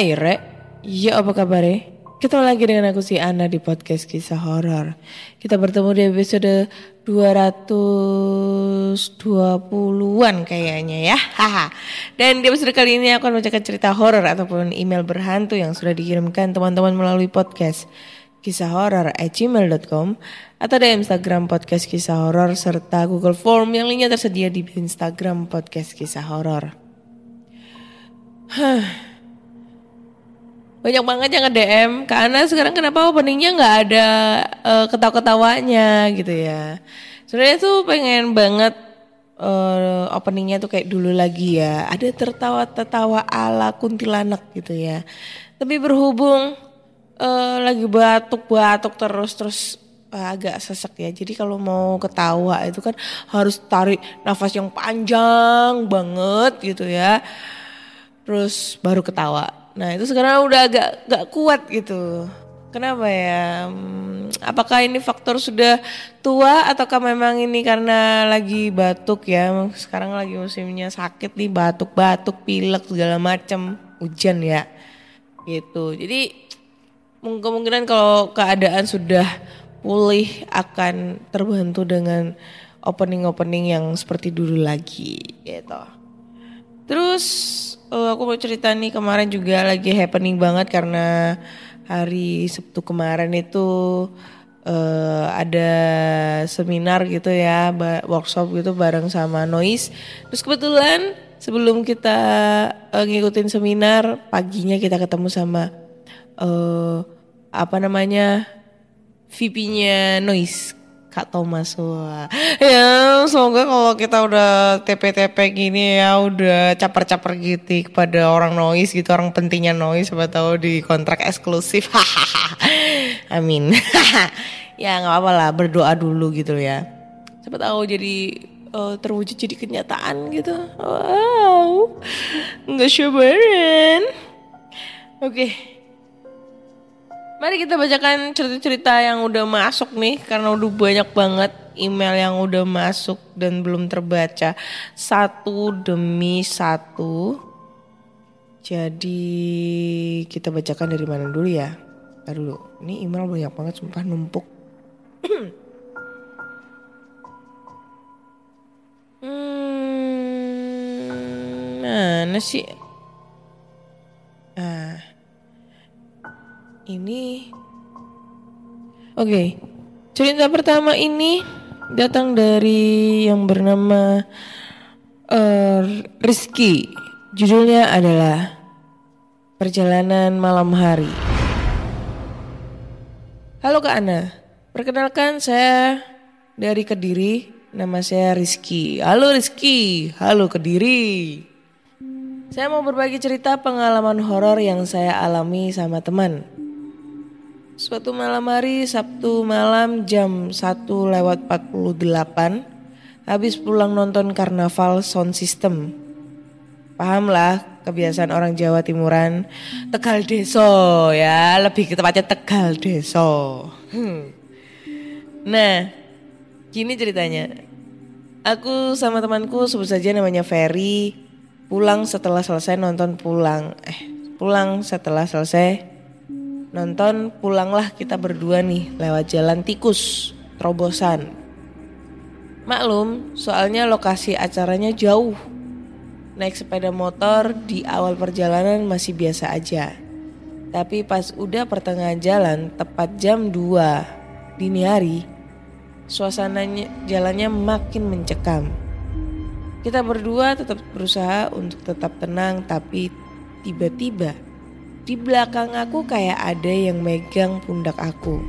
Hai Re, ya apa kabar Ketemu lagi dengan aku si Ana di podcast kisah horor. Kita bertemu di episode 220-an kayaknya ya. Haha. Dan di episode kali ini aku akan membacakan cerita horor ataupun email berhantu yang sudah dikirimkan teman-teman melalui podcast kisah horor at gmail.com atau di Instagram podcast kisah horor serta Google Form yang linknya tersedia di Instagram podcast kisah horor. Banyak banget yang nge-DM karena sekarang kenapa openingnya nggak ada eh, ketawa-ketawanya gitu ya. Sebenarnya tuh pengen banget eh, openingnya tuh kayak dulu lagi ya. Ada tertawa-tertawa ala kuntilanak gitu ya. Tapi berhubung eh, lagi batuk-batuk terus terus agak sesek ya. Jadi kalau mau ketawa itu kan harus tarik nafas yang panjang banget gitu ya. Terus baru ketawa. Nah itu sekarang udah agak gak kuat gitu. Kenapa ya? Hmm, apakah ini faktor sudah tua ataukah memang ini karena lagi batuk ya? Sekarang lagi musimnya sakit nih, batuk-batuk, pilek segala macam, hujan ya. Gitu. Jadi kemungkinan kalau keadaan sudah pulih akan terbantu dengan opening-opening yang seperti dulu lagi gitu. Terus eh, aku mau cerita nih kemarin juga lagi happening banget karena hari Sabtu kemarin itu eh, ada seminar gitu ya, workshop gitu bareng sama Noise. Terus kebetulan sebelum kita eh, ngikutin seminar paginya kita ketemu sama eh apa namanya VP-nya Noise Kak Thomas wah. Ya semoga kalau kita udah TP-TP gini ya udah caper-caper gitu kepada orang noise gitu orang pentingnya noise siapa tahu di kontrak eksklusif. Amin. ya nggak apa-apa lah berdoa dulu gitu ya. Siapa tahu jadi eh, terwujud jadi kenyataan gitu. Wow. Nggak sabaran. Oke. Mari kita bacakan cerita-cerita yang udah masuk nih karena udah banyak banget email yang udah masuk dan belum terbaca satu demi satu. Jadi kita bacakan dari mana dulu ya? Ntar dulu. Ini email banyak banget sumpah numpuk. hmm, mana sih? Ini Oke. Cerita pertama ini datang dari yang bernama eh, Rizky. Judulnya adalah Perjalanan Malam Hari. Halo Kak Ana. Perkenalkan saya dari Kediri. Nama saya Rizky. Halo Rizky. Halo Kediri. Saya mau berbagi cerita pengalaman horor yang saya alami sama teman. Suatu malam hari Sabtu malam jam 1 lewat 48 Habis pulang nonton karnaval sound system. Pahamlah kebiasaan orang Jawa Timuran Tegal Deso ya. Lebih ke tepatnya Tegal Deso. Hmm. Nah gini ceritanya. Aku sama temanku sebut saja namanya Ferry Pulang setelah selesai nonton pulang Eh pulang setelah selesai nonton pulanglah kita berdua nih lewat jalan tikus terobosan. Maklum, soalnya lokasi acaranya jauh. Naik sepeda motor di awal perjalanan masih biasa aja. Tapi pas udah pertengahan jalan, tepat jam 2 dini hari, suasananya jalannya makin mencekam. Kita berdua tetap berusaha untuk tetap tenang tapi tiba-tiba di belakang aku kayak ada yang megang pundak aku.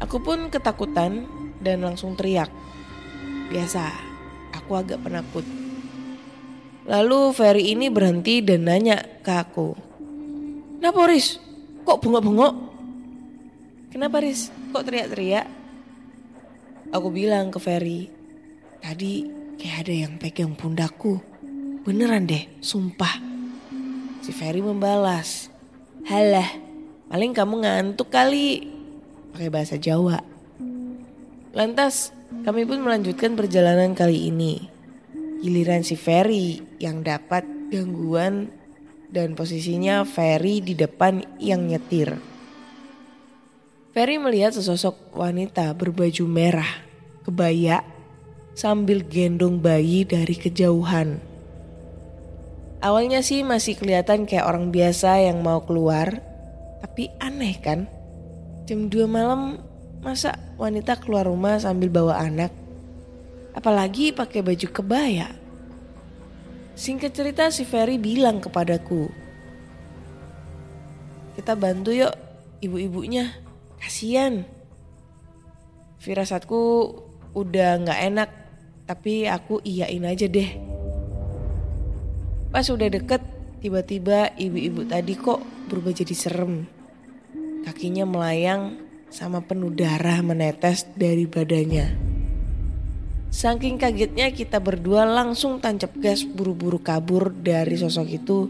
Aku pun ketakutan dan langsung teriak. Biasa, aku agak penakut. Lalu Ferry ini berhenti dan nanya ke aku. Kenapa Riz? Kok bengok-bengok? Kenapa Riz? Kok teriak-teriak? Aku bilang ke Ferry, tadi kayak ada yang pegang pundakku. Beneran deh, sumpah. Si Ferry membalas, halah paling kamu ngantuk kali. Pakai bahasa Jawa. Lantas kami pun melanjutkan perjalanan kali ini. Giliran si Ferry yang dapat gangguan dan posisinya Ferry di depan yang nyetir. Ferry melihat sesosok wanita berbaju merah, kebaya, sambil gendong bayi dari kejauhan. Awalnya sih masih kelihatan kayak orang biasa yang mau keluar, tapi aneh kan? Jam 2 malam masa wanita keluar rumah sambil bawa anak? Apalagi pakai baju kebaya. Singkat cerita si Ferry bilang kepadaku. Kita bantu yuk ibu-ibunya. Kasian. Firasatku udah gak enak. Tapi aku iyain aja deh. Pas udah deket tiba-tiba ibu-ibu tadi kok berubah jadi serem. Kakinya melayang sama penuh darah menetes dari badannya. Saking kagetnya kita berdua langsung tancap gas buru-buru kabur dari sosok itu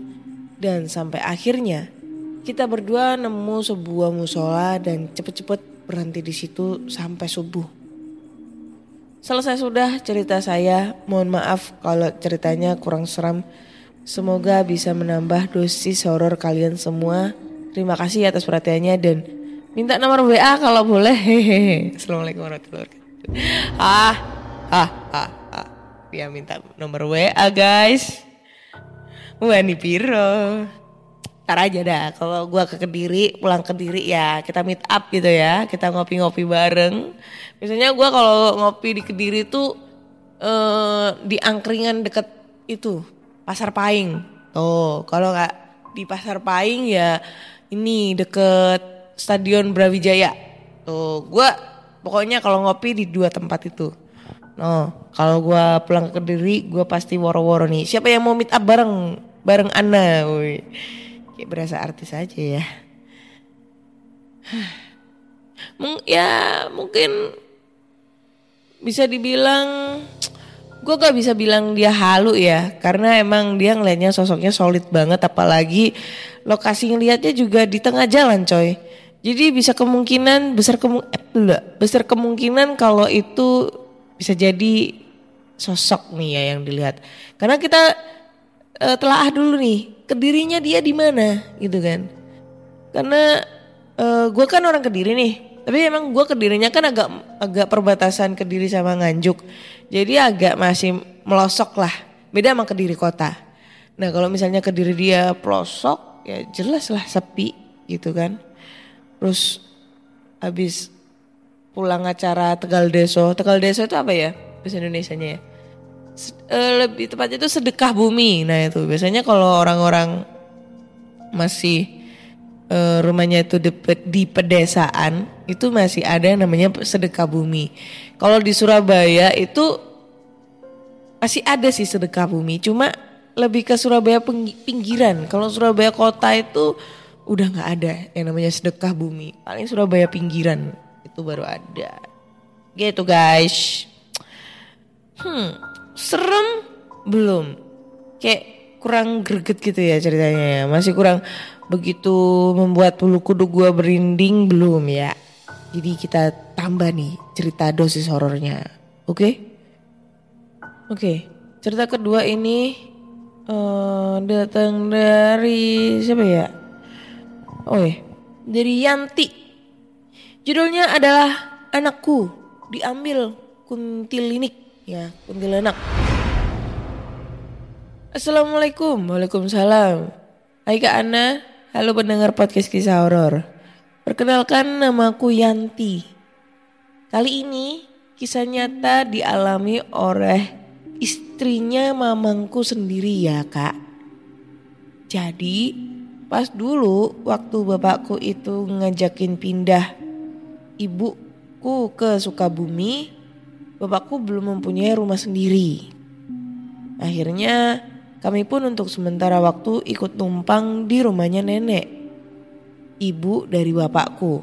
dan sampai akhirnya kita berdua nemu sebuah musola dan cepet-cepet berhenti di situ sampai subuh. Selesai sudah cerita saya, mohon maaf kalau ceritanya kurang seram. Semoga bisa menambah dosis horor kalian semua. Terima kasih atas perhatiannya dan minta nomor WA kalau boleh. Hehehe. Assalamualaikum warahmatullahi wabarakatuh. Ah, ah, ah, ah. Dia minta nomor WA guys. Wani piro. Ntar aja dah kalau gua ke Kediri, pulang ke Kediri ya kita meet up gitu ya. Kita ngopi-ngopi bareng. Biasanya gua kalau ngopi di Kediri tuh eh di angkringan deket itu, Pasar Paing. Tuh, kalau nggak di Pasar Paing ya ini deket Stadion Brawijaya. Tuh, gua pokoknya kalau ngopi di dua tempat itu. No, kalau gua pulang ke Kediri, gua pasti woro-woro nih. Siapa yang mau meet up bareng bareng Ana? Woi. Kayak berasa artis aja ya. Ya mungkin bisa dibilang gue gak bisa bilang dia halu ya karena emang dia ngelihatnya sosoknya solid banget apalagi lokasi ngelihatnya juga di tengah jalan coy. Jadi bisa kemungkinan besar kemu eh, besar kemungkinan kalau itu bisa jadi sosok nih ya yang dilihat. Karena kita eh, telaah dulu nih kedirinya dia di mana gitu kan. Karena gue kan orang kediri nih tapi emang gue kedirinya kan agak agak perbatasan kediri sama nganjuk. Jadi agak masih melosok lah. Beda sama kediri kota. Nah kalau misalnya kediri dia pelosok ya jelas lah sepi gitu kan. Terus habis pulang acara Tegal Deso. Tegal Deso itu apa ya? Bahasa Indonesianya ya? Eh, lebih tepatnya itu sedekah bumi. Nah itu. Biasanya kalau orang-orang masih eh, rumahnya itu di, di pedesaan itu masih ada yang namanya sedekah bumi. Kalau di Surabaya itu masih ada sih sedekah bumi, cuma lebih ke Surabaya pinggiran. Kalau Surabaya kota itu udah nggak ada yang namanya sedekah bumi. Paling Surabaya pinggiran itu baru ada. Gitu guys. Hmm, serem belum? Kayak kurang greget gitu ya ceritanya ya. Masih kurang begitu membuat bulu kuduk gua berinding belum ya. Jadi kita tambah nih cerita dosis horornya. Oke? Oke. Cerita kedua ini eh datang dari siapa ya? Oh ya, dari Yanti. Judulnya adalah Anakku Diambil Kuntilinik ya, kuntilanak. Assalamualaikum, waalaikumsalam. Hai Kak Ana, halo pendengar podcast kisah horor. Perkenalkan namaku Yanti. Kali ini kisah nyata dialami oleh istrinya mamangku sendiri ya kak. Jadi pas dulu waktu bapakku itu ngajakin pindah ibuku ke Sukabumi, bapakku belum mempunyai rumah sendiri. Akhirnya kami pun untuk sementara waktu ikut numpang di rumahnya nenek, ibu dari bapakku.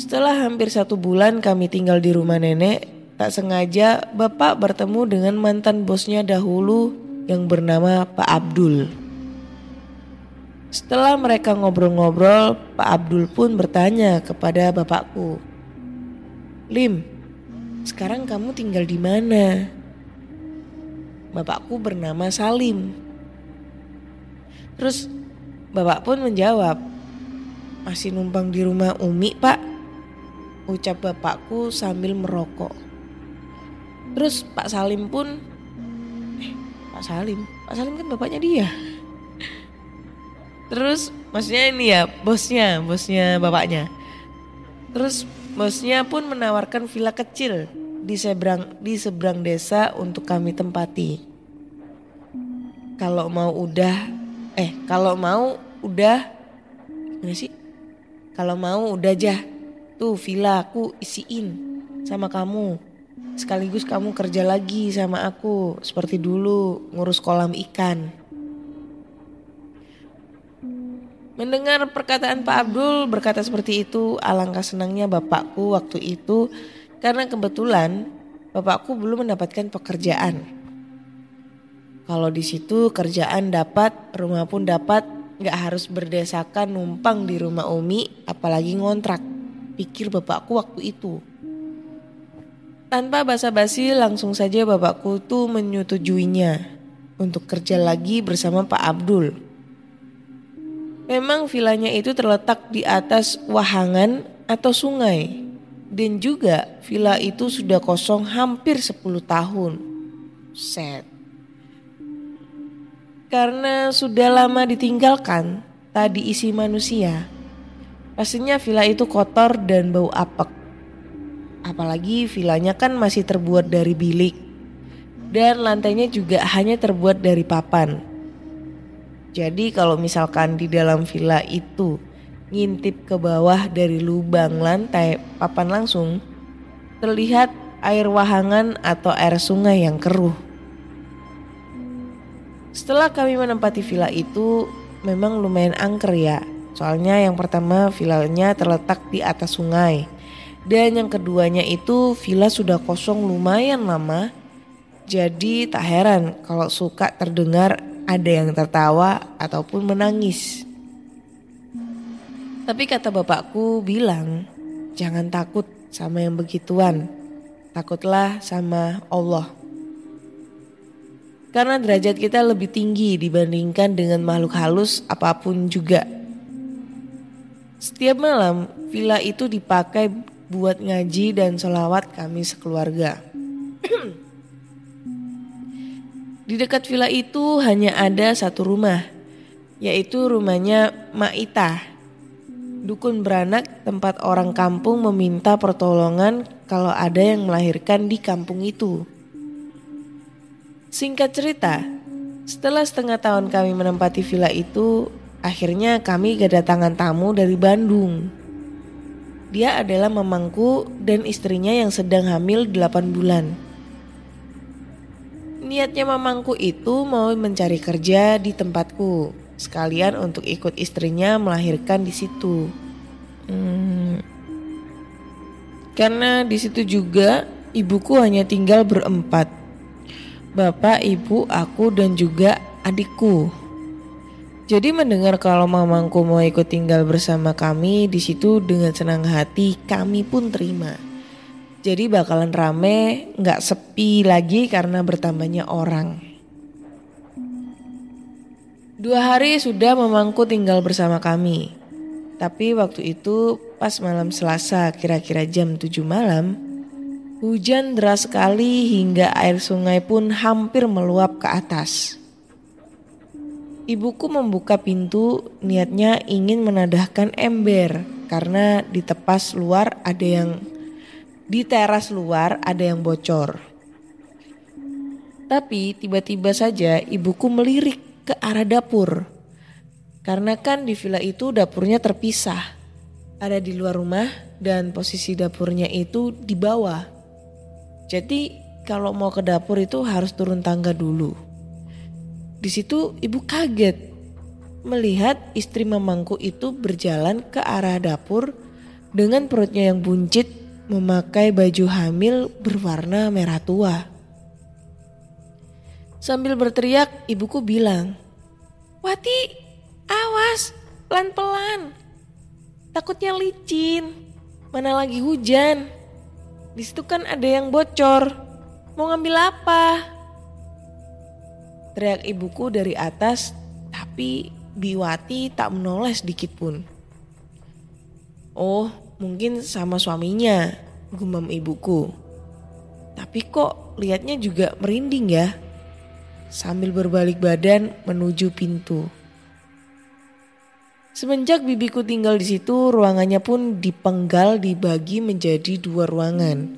Setelah hampir satu bulan kami tinggal di rumah nenek, tak sengaja bapak bertemu dengan mantan bosnya dahulu yang bernama Pak Abdul. Setelah mereka ngobrol-ngobrol, Pak Abdul pun bertanya kepada bapakku, "Lim, sekarang kamu tinggal di mana?" Bapakku bernama Salim. Terus bapak pun menjawab, "Masih numpang di rumah Umi, Pak." Ucap bapakku sambil merokok. Terus Pak Salim pun, eh, Pak Salim, Pak Salim kan bapaknya dia. Terus maksudnya ini ya bosnya, bosnya bapaknya. Terus bosnya pun menawarkan villa kecil di seberang di seberang desa untuk kami tempati. Kalau mau udah, eh kalau mau udah, gimana sih? Kalau mau udah aja, tuh villa aku isiin sama kamu. Sekaligus kamu kerja lagi sama aku seperti dulu ngurus kolam ikan. Mendengar perkataan Pak Abdul berkata seperti itu, alangkah senangnya bapakku waktu itu karena kebetulan bapakku belum mendapatkan pekerjaan. Kalau di situ kerjaan dapat, rumah pun dapat, nggak harus berdesakan numpang di rumah Umi, apalagi ngontrak. Pikir bapakku waktu itu. Tanpa basa-basi langsung saja bapakku tuh menyetujuinya untuk kerja lagi bersama Pak Abdul. Memang vilanya itu terletak di atas wahangan atau sungai. Dan juga villa itu sudah kosong hampir 10 tahun. Set. Karena sudah lama ditinggalkan, tadi isi manusia. Pastinya villa itu kotor dan bau apek. Apalagi villanya kan masih terbuat dari bilik. Dan lantainya juga hanya terbuat dari papan. Jadi kalau misalkan di dalam villa itu ngintip ke bawah dari lubang lantai papan langsung, terlihat air wahangan atau air sungai yang keruh. Setelah kami menempati villa itu, memang lumayan angker ya. Soalnya yang pertama villanya terletak di atas sungai. Dan yang keduanya itu villa sudah kosong lumayan lama. Jadi tak heran kalau suka terdengar ada yang tertawa ataupun menangis. Tapi kata bapakku bilang, jangan takut sama yang begituan. Takutlah sama Allah. Karena derajat kita lebih tinggi dibandingkan dengan makhluk halus apa pun juga. Setiap malam, villa itu dipakai buat ngaji dan sholawat kami sekeluarga. Di dekat villa itu hanya ada satu rumah, yaitu rumahnya Maita. Dukun beranak tempat orang kampung meminta pertolongan kalau ada yang melahirkan di kampung itu. Singkat cerita, setelah setengah tahun kami menempati villa itu, akhirnya kami kedatangan tamu dari Bandung. Dia adalah mamangku dan istrinya yang sedang hamil 8 bulan. Niatnya mamangku itu mau mencari kerja di tempatku, sekalian untuk ikut istrinya melahirkan di situ. Hmm. Karena di situ juga ibuku hanya tinggal berempat. Bapak, ibu, aku dan juga adikku. Jadi mendengar kalau mamangku mau ikut tinggal bersama kami di situ dengan senang hati kami pun terima. Jadi bakalan rame, nggak sepi lagi karena bertambahnya orang. Dua hari sudah memangku tinggal bersama kami. Tapi waktu itu pas malam Selasa kira-kira jam 7 malam, hujan deras sekali hingga air sungai pun hampir meluap ke atas. Ibuku membuka pintu niatnya ingin menadahkan ember karena di tepas luar ada yang di teras luar ada yang bocor. Tapi tiba-tiba saja ibuku melirik ke arah dapur. Karena kan di villa itu dapurnya terpisah. Ada di luar rumah dan posisi dapurnya itu di bawah. Jadi kalau mau ke dapur itu harus turun tangga dulu. Di situ ibu kaget melihat istri memangku itu berjalan ke arah dapur dengan perutnya yang buncit memakai baju hamil berwarna merah tua. Sambil berteriak, ibuku bilang, Wati, awas, pelan-pelan. Takutnya licin, mana lagi hujan. Di situ kan ada yang bocor. Mau ngambil apa? Teriak ibuku dari atas, tapi Biwati tak menoleh sedikit pun. Oh, mungkin sama suaminya, gumam ibuku. Tapi kok liatnya juga merinding ya? Sambil berbalik badan menuju pintu. Semenjak bibiku tinggal di situ, ruangannya pun dipenggal dibagi menjadi dua ruangan.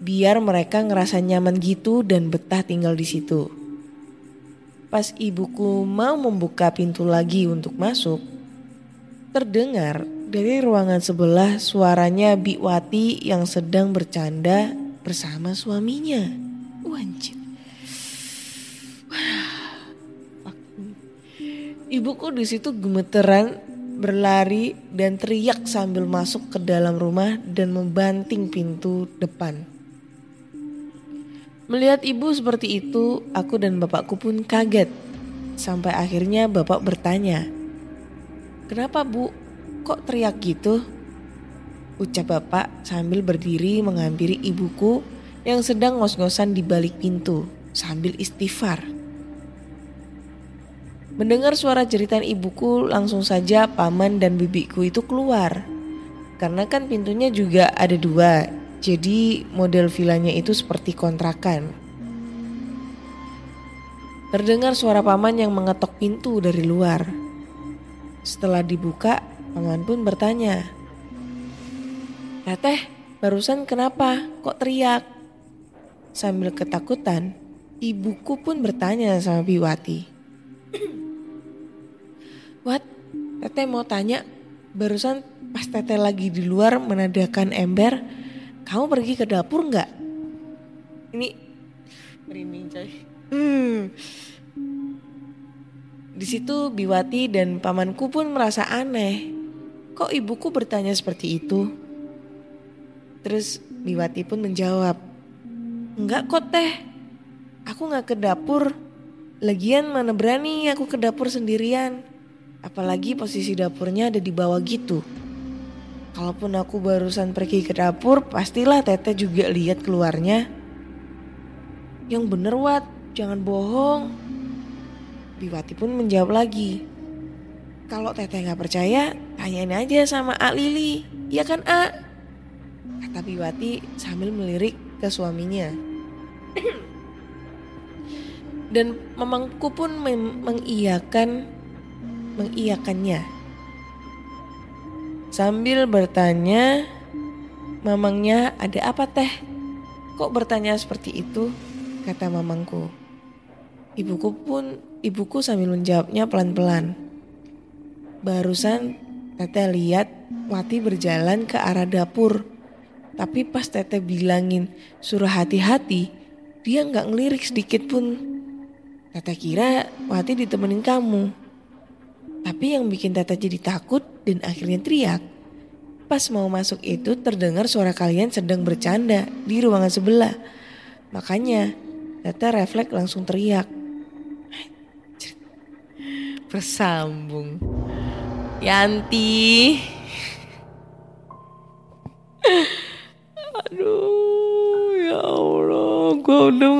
Biar mereka ngerasa nyaman gitu dan betah tinggal di situ. Pas ibuku mau membuka pintu lagi untuk masuk, terdengar dari ruangan sebelah suaranya Biwati yang sedang bercanda bersama suaminya. Ibuku di situ gemeteran berlari dan teriak sambil masuk ke dalam rumah dan membanting pintu depan. Melihat ibu seperti itu, aku dan bapakku pun kaget. Sampai akhirnya bapak bertanya, "Kenapa, Bu? Kok teriak gitu?" Ucap bapak sambil berdiri menghampiri ibuku yang sedang ngos-ngosan di balik pintu sambil istighfar. Mendengar suara jeritan ibuku, langsung saja paman dan bibiku itu keluar. Karena kan pintunya juga ada dua, jadi model villanya itu seperti kontrakan. Terdengar suara paman yang mengetok pintu dari luar. Setelah dibuka, paman pun bertanya, Teteh, barusan kenapa? Kok teriak? Sambil ketakutan, ibuku pun bertanya sama Biwati. Wat, teteh mau tanya, barusan pas teteh lagi di luar menadakan ember, kamu pergi ke dapur nggak? Ini merinding coy. Hmm. Di situ Biwati dan pamanku pun merasa aneh. Kok ibuku bertanya seperti itu? Terus Biwati pun menjawab, Enggak kok teh, aku nggak ke dapur. Lagian mana berani aku ke dapur sendirian. Apalagi posisi dapurnya ada di bawah gitu. Kalaupun aku barusan pergi ke dapur, pastilah Teteh juga lihat keluarnya. Yang bener Wat, jangan bohong. Biwati pun menjawab lagi. Kalau Teteh nggak percaya, tanyain aja sama A Lili. Ya kan A? Kata Biwati sambil melirik ke suaminya. Dan memangku pun mengiyakan mengiyakannya. Sambil bertanya, mamangnya ada apa teh? Kok bertanya seperti itu? Kata mamangku. Ibuku pun, ibuku sambil menjawabnya pelan-pelan. Barusan teteh lihat Wati berjalan ke arah dapur. Tapi pas teteh bilangin suruh hati-hati, dia nggak ngelirik sedikit pun. Teteh kira Wati ditemenin kamu. Tapi yang bikin Tata jadi takut dan akhirnya teriak. Pas mau masuk itu terdengar suara kalian sedang bercanda di ruangan sebelah. Makanya Tata refleks langsung teriak. Bersambung. Yanti. Aduh, ya Allah, gue udah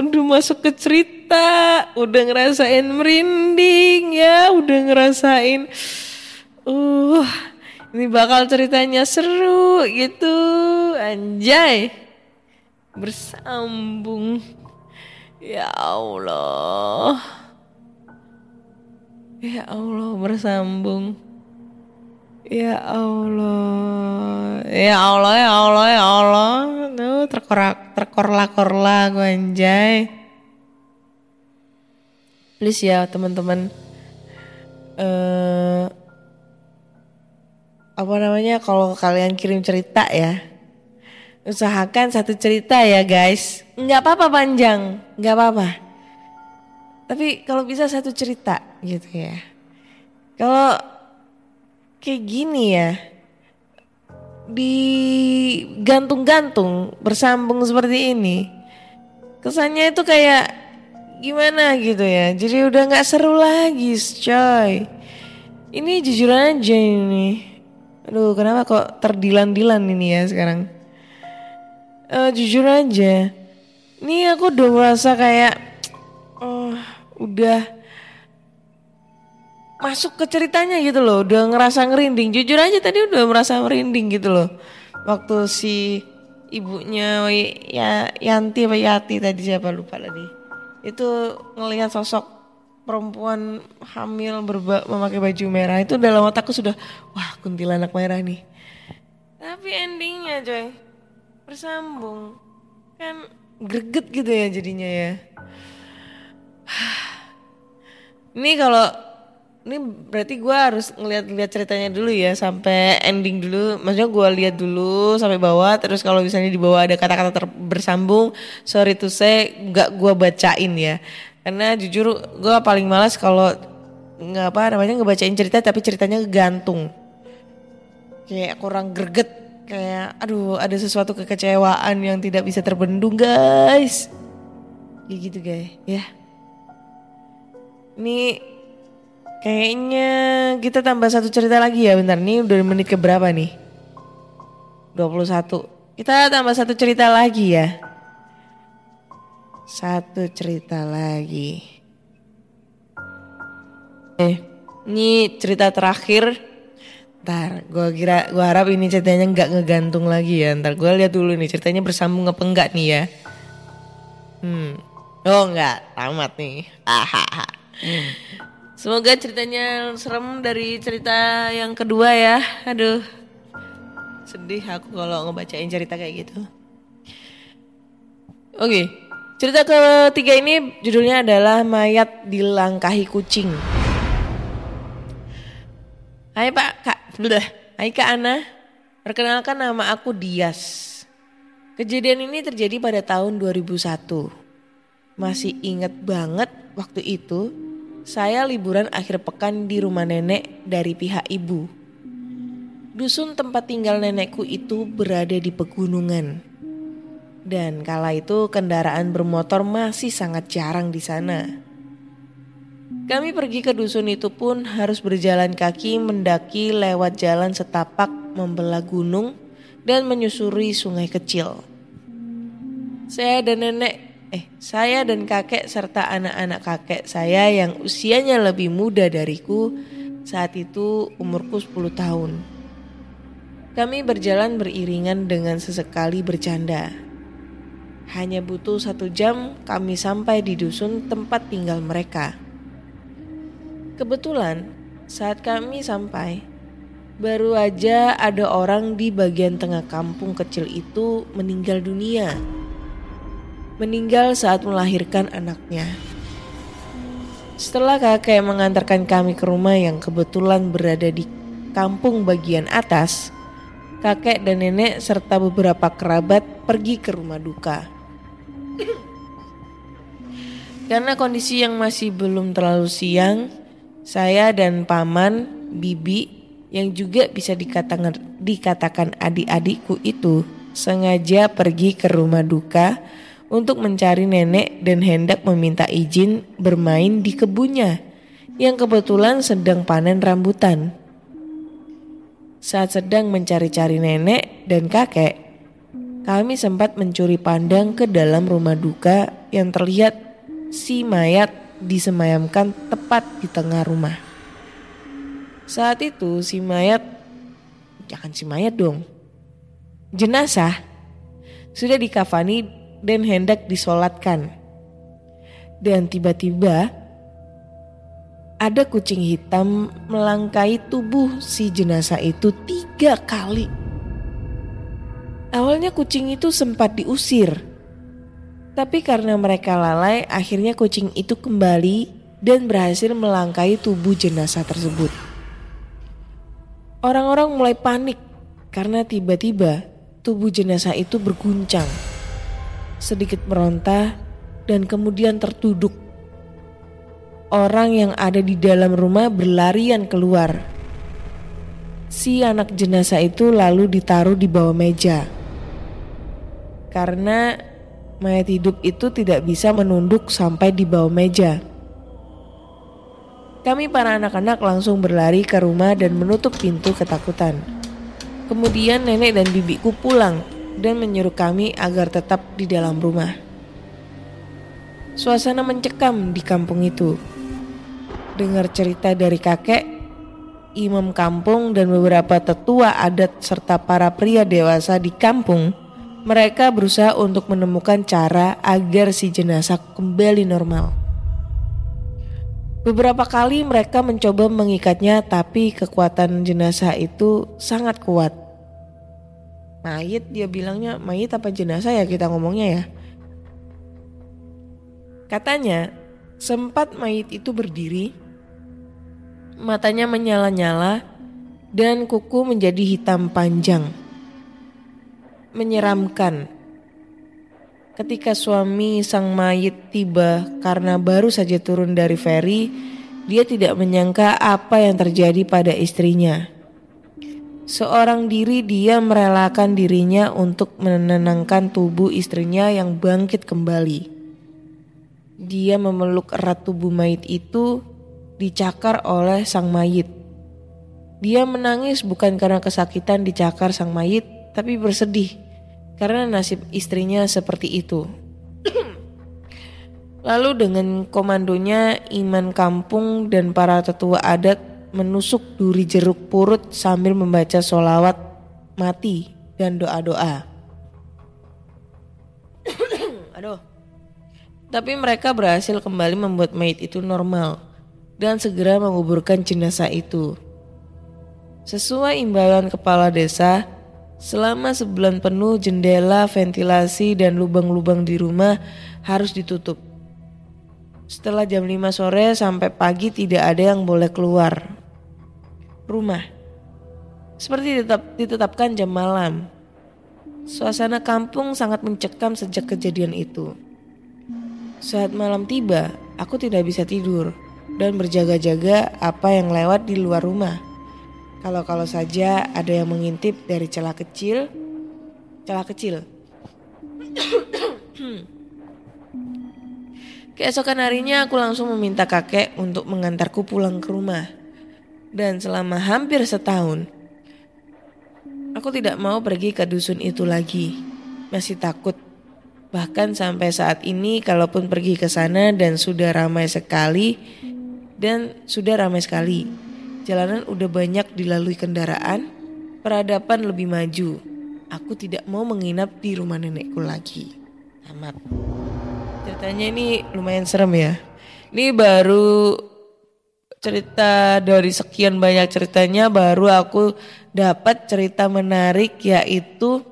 udah masuk ke cerita kita udah ngerasain merinding ya, udah ngerasain uh ini bakal ceritanya seru gitu. Anjay. Bersambung. Ya Allah. Ya Allah bersambung. Ya Allah. Ya Allah, ya Allah, ya Allah. terkorak terkorla-korla gue anjay. Please ya teman-teman. eh apa namanya kalau kalian kirim cerita ya usahakan satu cerita ya guys. Nggak apa-apa panjang. Nggak apa-apa. Tapi kalau bisa satu cerita gitu ya. Kalau kayak gini ya digantung-gantung bersambung seperti ini kesannya itu kayak gimana gitu ya. Jadi udah nggak seru lagi coy. Ini jujur aja ini. Aduh kenapa kok terdilan-dilan ini ya sekarang? Eh, jujur aja. Ini aku udah merasa kayak oh, udah masuk ke ceritanya gitu loh. Udah ngerasa ngerinding. Jujur aja tadi udah merasa merinding gitu loh. Waktu si ibunya ya Yanti apa Yati tadi siapa lupa tadi itu ngelihat sosok perempuan hamil berba, memakai baju merah itu dalam otakku sudah wah kuntilanak merah nih. Tapi endingnya coy bersambung. Kan greget gitu ya jadinya ya. Ini kalau ini berarti gue harus ngeliat-liat ceritanya dulu ya sampai ending dulu. Maksudnya gue lihat dulu sampai bawah. Terus kalau misalnya di bawah ada kata-kata bersambung, sorry to say nggak gue bacain ya. Karena jujur gue paling malas kalau nggak apa namanya ngebacain cerita tapi ceritanya gantung. Kayak kurang greget. Kayak aduh ada sesuatu kekecewaan yang tidak bisa terbendung guys. Kayak gitu guys ya. Ini Kayaknya kita tambah satu cerita lagi ya bentar nih udah menit ke berapa nih? 21. Kita tambah satu cerita lagi ya. Satu cerita lagi. Eh, ini cerita terakhir. Ntar, gue kira, gue harap ini ceritanya nggak ngegantung lagi ya. Ntar gue lihat dulu nih ceritanya bersambung apa enggak nih ya. Hmm, oh enggak, tamat nih. Hahaha. Semoga ceritanya serem dari cerita yang kedua ya. Aduh. Sedih aku kalau ngebacain cerita kayak gitu. Oke. Cerita ketiga ini judulnya adalah Mayat Dilangkahi Kucing. Hai Pak, Kak. Sudah. Hai Kak Ana. Perkenalkan nama aku Dias. Kejadian ini terjadi pada tahun 2001. Masih inget banget waktu itu saya liburan akhir pekan di rumah nenek dari pihak ibu. Dusun tempat tinggal nenekku itu berada di pegunungan. Dan kala itu kendaraan bermotor masih sangat jarang di sana. Kami pergi ke dusun itu pun harus berjalan kaki mendaki lewat jalan setapak membelah gunung dan menyusuri sungai kecil. Saya dan nenek Eh, saya dan kakek serta anak-anak kakek saya yang usianya lebih muda dariku saat itu umurku 10 tahun. Kami berjalan beriringan dengan sesekali bercanda. Hanya butuh satu jam kami sampai di dusun tempat tinggal mereka. Kebetulan saat kami sampai, baru aja ada orang di bagian tengah kampung kecil itu meninggal dunia meninggal saat melahirkan anaknya. Setelah kakek mengantarkan kami ke rumah yang kebetulan berada di kampung bagian atas, kakek dan nenek serta beberapa kerabat pergi ke rumah duka. Karena kondisi yang masih belum terlalu siang, saya dan paman, bibi, yang juga bisa dikatakan, dikatakan adik-adikku itu sengaja pergi ke rumah duka untuk mencari nenek dan hendak meminta izin bermain di kebunnya yang kebetulan sedang panen rambutan. Saat sedang mencari-cari nenek dan kakek, kami sempat mencuri pandang ke dalam rumah duka yang terlihat si mayat disemayamkan tepat di tengah rumah. Saat itu si mayat, jangan si mayat dong, jenazah sudah dikafani dan hendak disolatkan. Dan tiba-tiba ada kucing hitam melangkai tubuh si jenazah itu tiga kali. Awalnya kucing itu sempat diusir. Tapi karena mereka lalai, akhirnya kucing itu kembali dan berhasil melangkai tubuh jenazah tersebut. Orang-orang mulai panik karena tiba-tiba tubuh jenazah itu berguncang. Sedikit meronta dan kemudian tertuduk. Orang yang ada di dalam rumah berlarian keluar. Si anak jenazah itu lalu ditaruh di bawah meja. Karena mayat hidup itu tidak bisa menunduk sampai di bawah meja. Kami para anak-anak langsung berlari ke rumah dan menutup pintu ketakutan. Kemudian nenek dan bibiku pulang dan menyuruh kami agar tetap di dalam rumah. Suasana mencekam di kampung itu. Dengar cerita dari kakek, imam kampung dan beberapa tetua adat serta para pria dewasa di kampung, mereka berusaha untuk menemukan cara agar si jenazah kembali normal. Beberapa kali mereka mencoba mengikatnya tapi kekuatan jenazah itu sangat kuat. Mayit dia bilangnya mayit apa jenazah ya kita ngomongnya ya. Katanya sempat mayit itu berdiri, matanya menyala-nyala dan kuku menjadi hitam panjang. Menyeramkan. Ketika suami sang mayit tiba karena baru saja turun dari feri, dia tidak menyangka apa yang terjadi pada istrinya. Seorang diri dia merelakan dirinya untuk menenangkan tubuh istrinya yang bangkit kembali. Dia memeluk erat tubuh mayit itu dicakar oleh sang mayit. Dia menangis bukan karena kesakitan dicakar sang mayit, tapi bersedih karena nasib istrinya seperti itu. Lalu dengan komandonya Iman Kampung dan para tetua adat menusuk duri jeruk purut sambil membaca solawat mati dan doa-doa. Aduh. Tapi mereka berhasil kembali membuat mayit itu normal dan segera menguburkan jenazah itu. Sesuai imbauan kepala desa, Selama sebulan penuh jendela, ventilasi, dan lubang-lubang di rumah harus ditutup. Setelah jam 5 sore sampai pagi tidak ada yang boleh keluar. Rumah. Seperti ditetap, ditetapkan jam malam. Suasana kampung sangat mencekam sejak kejadian itu. Saat malam tiba, aku tidak bisa tidur dan berjaga-jaga apa yang lewat di luar rumah. Kalau-kalau saja ada yang mengintip dari celah kecil, celah kecil. Keesokan harinya aku langsung meminta kakek untuk mengantarku pulang ke rumah. Dan selama hampir setahun, aku tidak mau pergi ke dusun itu lagi. Masih takut. Bahkan sampai saat ini kalaupun pergi ke sana dan sudah ramai sekali dan sudah ramai sekali Jalanan udah banyak dilalui kendaraan, peradaban lebih maju. Aku tidak mau menginap di rumah nenekku lagi. Amat. Ceritanya ini lumayan serem ya. Ini baru cerita dari sekian banyak ceritanya baru aku dapat cerita menarik yaitu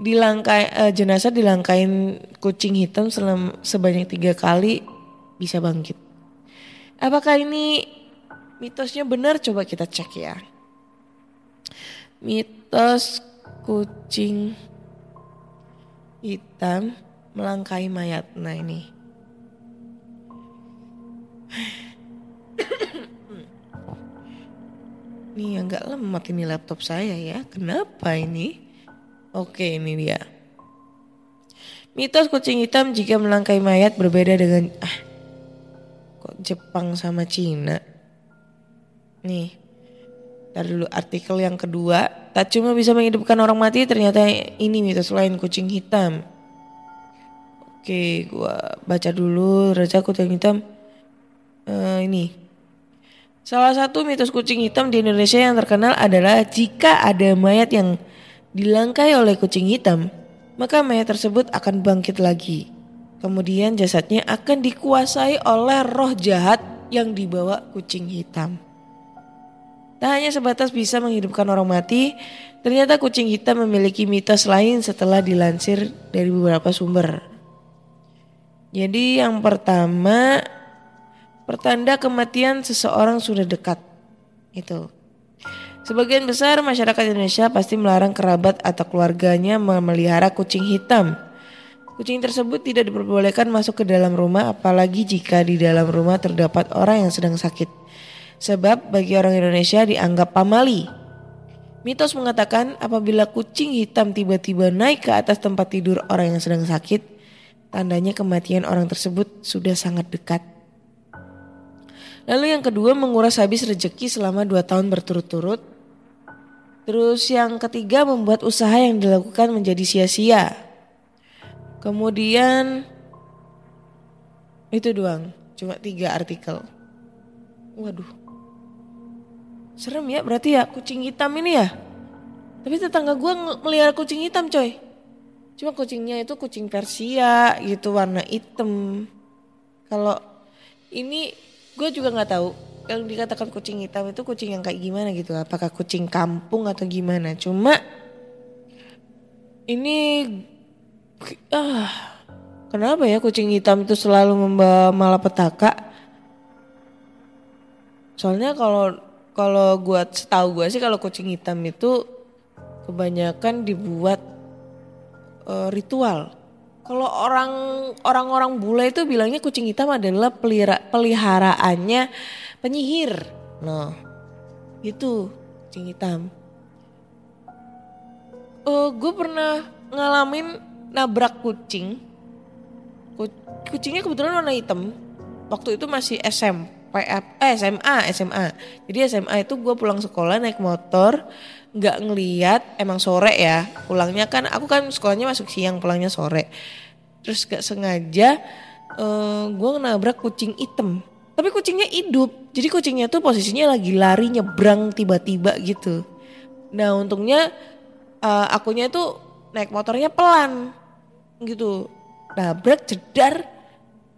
dilangkai uh, jenazah dilangkain kucing hitam selama sebanyak tiga kali bisa bangkit. Apakah ini mitosnya benar coba kita cek ya. Mitos kucing hitam melangkai mayat. Nah ini. Ini agak lemot ini laptop saya ya. Kenapa ini? Oke ini dia. Mitos kucing hitam jika melangkai mayat berbeda dengan ah kok Jepang sama Cina. Nih, dari dulu artikel yang kedua, tak cuma bisa menghidupkan orang mati, ternyata ini mitos lain kucing hitam. Oke, gua baca dulu Raja Kucing Hitam. Uh, ini. Salah satu mitos kucing hitam di Indonesia yang terkenal adalah jika ada mayat yang dilangkai oleh kucing hitam, maka mayat tersebut akan bangkit lagi. Kemudian jasadnya akan dikuasai oleh roh jahat yang dibawa kucing hitam. Tak hanya sebatas bisa menghidupkan orang mati, Ternyata kucing hitam memiliki mitos lain setelah dilansir dari beberapa sumber. Jadi yang pertama pertanda kematian seseorang sudah dekat. Itu. Sebagian besar masyarakat Indonesia pasti melarang kerabat atau keluarganya memelihara kucing hitam. Kucing tersebut tidak diperbolehkan masuk ke dalam rumah apalagi jika di dalam rumah terdapat orang yang sedang sakit. Sebab bagi orang Indonesia dianggap pamali. Mitos mengatakan apabila kucing hitam tiba-tiba naik ke atas tempat tidur orang yang sedang sakit, tandanya kematian orang tersebut sudah sangat dekat. Lalu yang kedua menguras habis rejeki selama dua tahun berturut-turut Terus yang ketiga membuat usaha yang dilakukan menjadi sia-sia. Kemudian itu doang, cuma tiga artikel. Waduh, serem ya berarti ya kucing hitam ini ya. Tapi tetangga gue melihara kucing hitam coy. Cuma kucingnya itu kucing Persia gitu warna hitam. Kalau ini gue juga nggak tahu. Yang dikatakan kucing hitam itu kucing yang kayak gimana gitu. Apakah kucing kampung atau gimana? Cuma ini ah kenapa ya kucing hitam itu selalu membawa malapetaka? Soalnya kalau kalau gue setahu gue sih kalau kucing hitam itu kebanyakan dibuat uh, ritual kalau orang orang-orang bule itu bilangnya kucing hitam adalah pelihara, peliharaannya penyihir. Nah, itu kucing hitam. Uh, gue pernah ngalamin nabrak kucing. Kucingnya kebetulan warna hitam. Waktu itu masih SMP, eh SMA, SMA. Jadi SMA itu gue pulang sekolah naik motor, nggak ngeliat, emang sore ya. Pulangnya kan, aku kan sekolahnya masuk siang, pulangnya sore. Terus gak sengaja uh, gue nabrak kucing hitam tapi kucingnya hidup. Jadi kucingnya tuh posisinya lagi lari nyebrang tiba-tiba gitu. Nah untungnya uh, akunya tuh naik motornya pelan gitu. Nabrak jedar.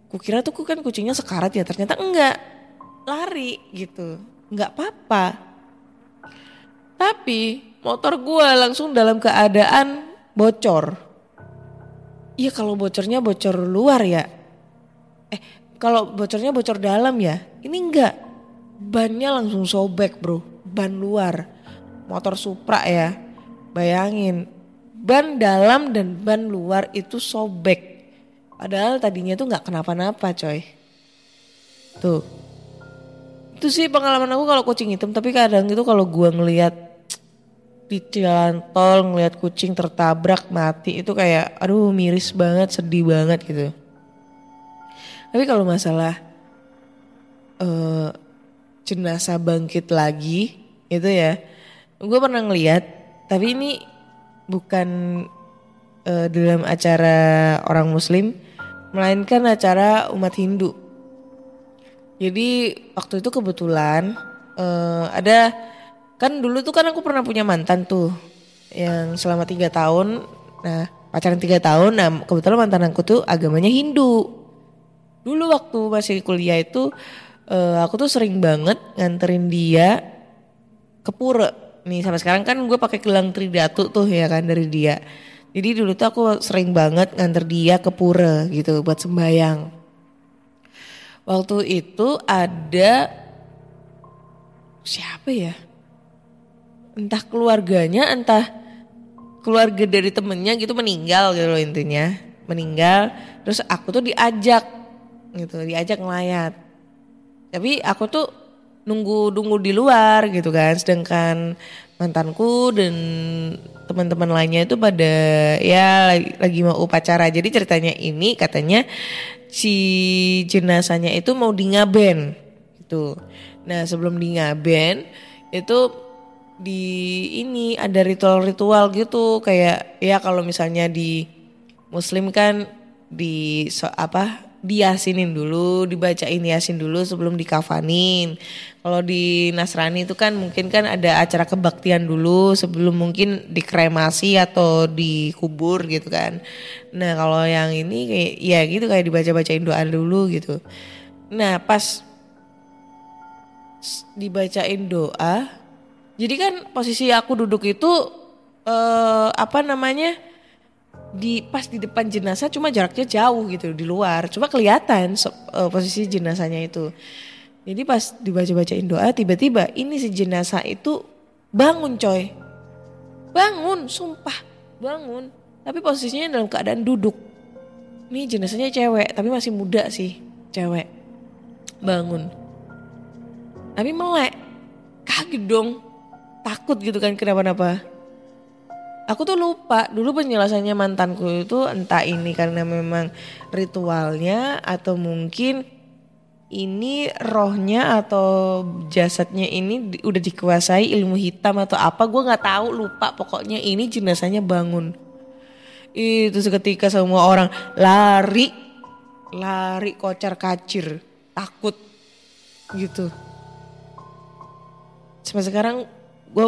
Kukira tuh kan kucingnya sekarat ya ternyata enggak. Lari gitu. Enggak apa-apa. Tapi motor gue langsung dalam keadaan bocor. Iya kalau bocornya bocor luar ya. Eh kalau bocornya bocor dalam ya, ini enggak. Bannya langsung sobek bro, ban luar. Motor Supra ya, bayangin. Ban dalam dan ban luar itu sobek. Padahal tadinya tuh nggak kenapa-napa coy. Tuh. Itu sih pengalaman aku kalau kucing hitam. Tapi kadang itu kalau gua ngelihat di jalan tol ngelihat kucing tertabrak mati itu kayak aduh miris banget sedih banget gitu tapi kalau masalah uh, jenazah bangkit lagi itu ya, gue pernah ngeliat. Tapi ini bukan uh, dalam acara orang Muslim, melainkan acara umat Hindu. Jadi waktu itu kebetulan uh, ada kan dulu tuh kan aku pernah punya mantan tuh yang selama tiga tahun. Nah pacaran tiga tahun. Nah kebetulan mantan aku tuh agamanya Hindu dulu waktu masih kuliah itu uh, aku tuh sering banget nganterin dia ke pura. Nih sampai sekarang kan gue pakai gelang tridatu tuh ya kan dari dia. Jadi dulu tuh aku sering banget nganter dia ke pura gitu buat sembayang. Waktu itu ada siapa ya? Entah keluarganya, entah keluarga dari temennya gitu meninggal gitu loh intinya. Meninggal, terus aku tuh diajak gitu diajak ngelayat. Tapi aku tuh nunggu nunggu di luar gitu kan sedangkan mantanku dan teman-teman lainnya itu pada ya lagi, lagi mau upacara. Jadi ceritanya ini katanya si jenazahnya itu mau di ngaben gitu. Nah sebelum di ngaben itu di ini ada ritual-ritual gitu kayak ya kalau misalnya di muslim kan di so, apa diasinin dulu, dibacain yasin dulu sebelum dikafanin. Kalau di Nasrani itu kan mungkin kan ada acara kebaktian dulu sebelum mungkin dikremasi atau dikubur gitu kan. Nah kalau yang ini kayak ya gitu kayak dibaca-bacain doa dulu gitu. Nah pas dibacain doa, jadi kan posisi aku duduk itu eh apa namanya di pas di depan jenazah cuma jaraknya jauh gitu di luar. Cuma kelihatan so- eh, posisi jenazahnya itu. Jadi pas dibaca-bacain doa tiba-tiba ini si jenazah itu bangun coy. Bangun sumpah bangun. Tapi posisinya dalam keadaan duduk. Ini jenazahnya cewek tapi masih muda sih cewek. Bangun. Tapi melek. Kaget dong takut gitu kan kenapa-napa. Aku tuh lupa dulu penjelasannya mantanku itu entah ini karena memang ritualnya atau mungkin ini rohnya atau jasadnya ini udah dikuasai ilmu hitam atau apa gue nggak tahu lupa. Pokoknya ini jenazahnya bangun. Itu seketika semua orang lari lari kocar kacir takut gitu. Sampai sekarang gue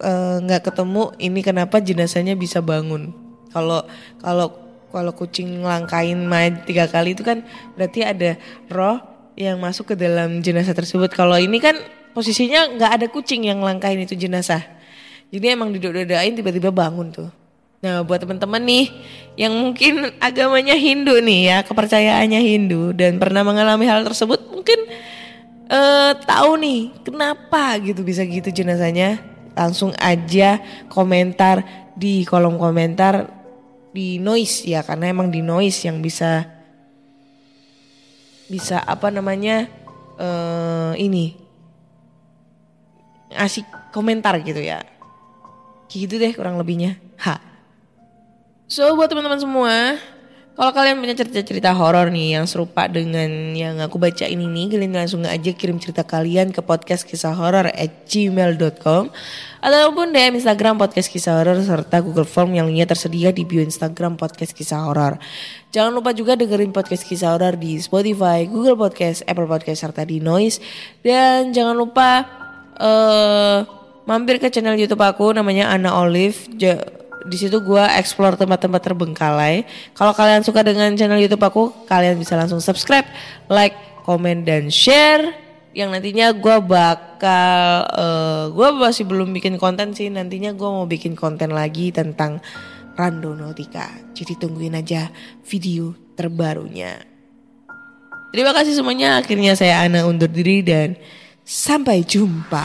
eh, nggak ketemu ini kenapa jenazahnya bisa bangun. Kalau kalau kalau kucing ngelangkain main tiga kali itu kan berarti ada roh yang masuk ke dalam jenazah tersebut. Kalau ini kan posisinya nggak ada kucing yang ngelangkain itu jenazah. Jadi emang didodain tiba-tiba bangun tuh. Nah buat teman-teman nih yang mungkin agamanya Hindu nih ya kepercayaannya Hindu dan pernah mengalami hal tersebut mungkin eh tahu nih kenapa gitu bisa gitu jenazahnya? Langsung aja komentar di kolom komentar di noise ya karena emang di noise yang bisa bisa apa namanya eh ini ngasih komentar gitu ya. Gitu deh kurang lebihnya. Ha. So buat teman-teman semua, kalau kalian punya cerita-cerita horor nih yang serupa dengan yang aku baca ini nih, kalian langsung aja kirim cerita kalian ke podcast kisah horor at gmail.com ataupun DM Instagram podcast kisah horor serta Google Form yang linknya tersedia di bio Instagram podcast kisah horor. Jangan lupa juga dengerin podcast kisah horor di Spotify, Google Podcast, Apple Podcast serta di Noise dan jangan lupa eh mampir ke channel YouTube aku namanya Ana Olive. Di situ gue explore tempat-tempat terbengkalai. Kalau kalian suka dengan channel YouTube aku, kalian bisa langsung subscribe, like, komen dan share. Yang nantinya gue bakal, gue masih belum bikin konten sih. Nantinya gue mau bikin konten lagi tentang Randonautica. Jadi tungguin aja video terbarunya. Terima kasih semuanya. Akhirnya saya Ana undur diri dan sampai jumpa.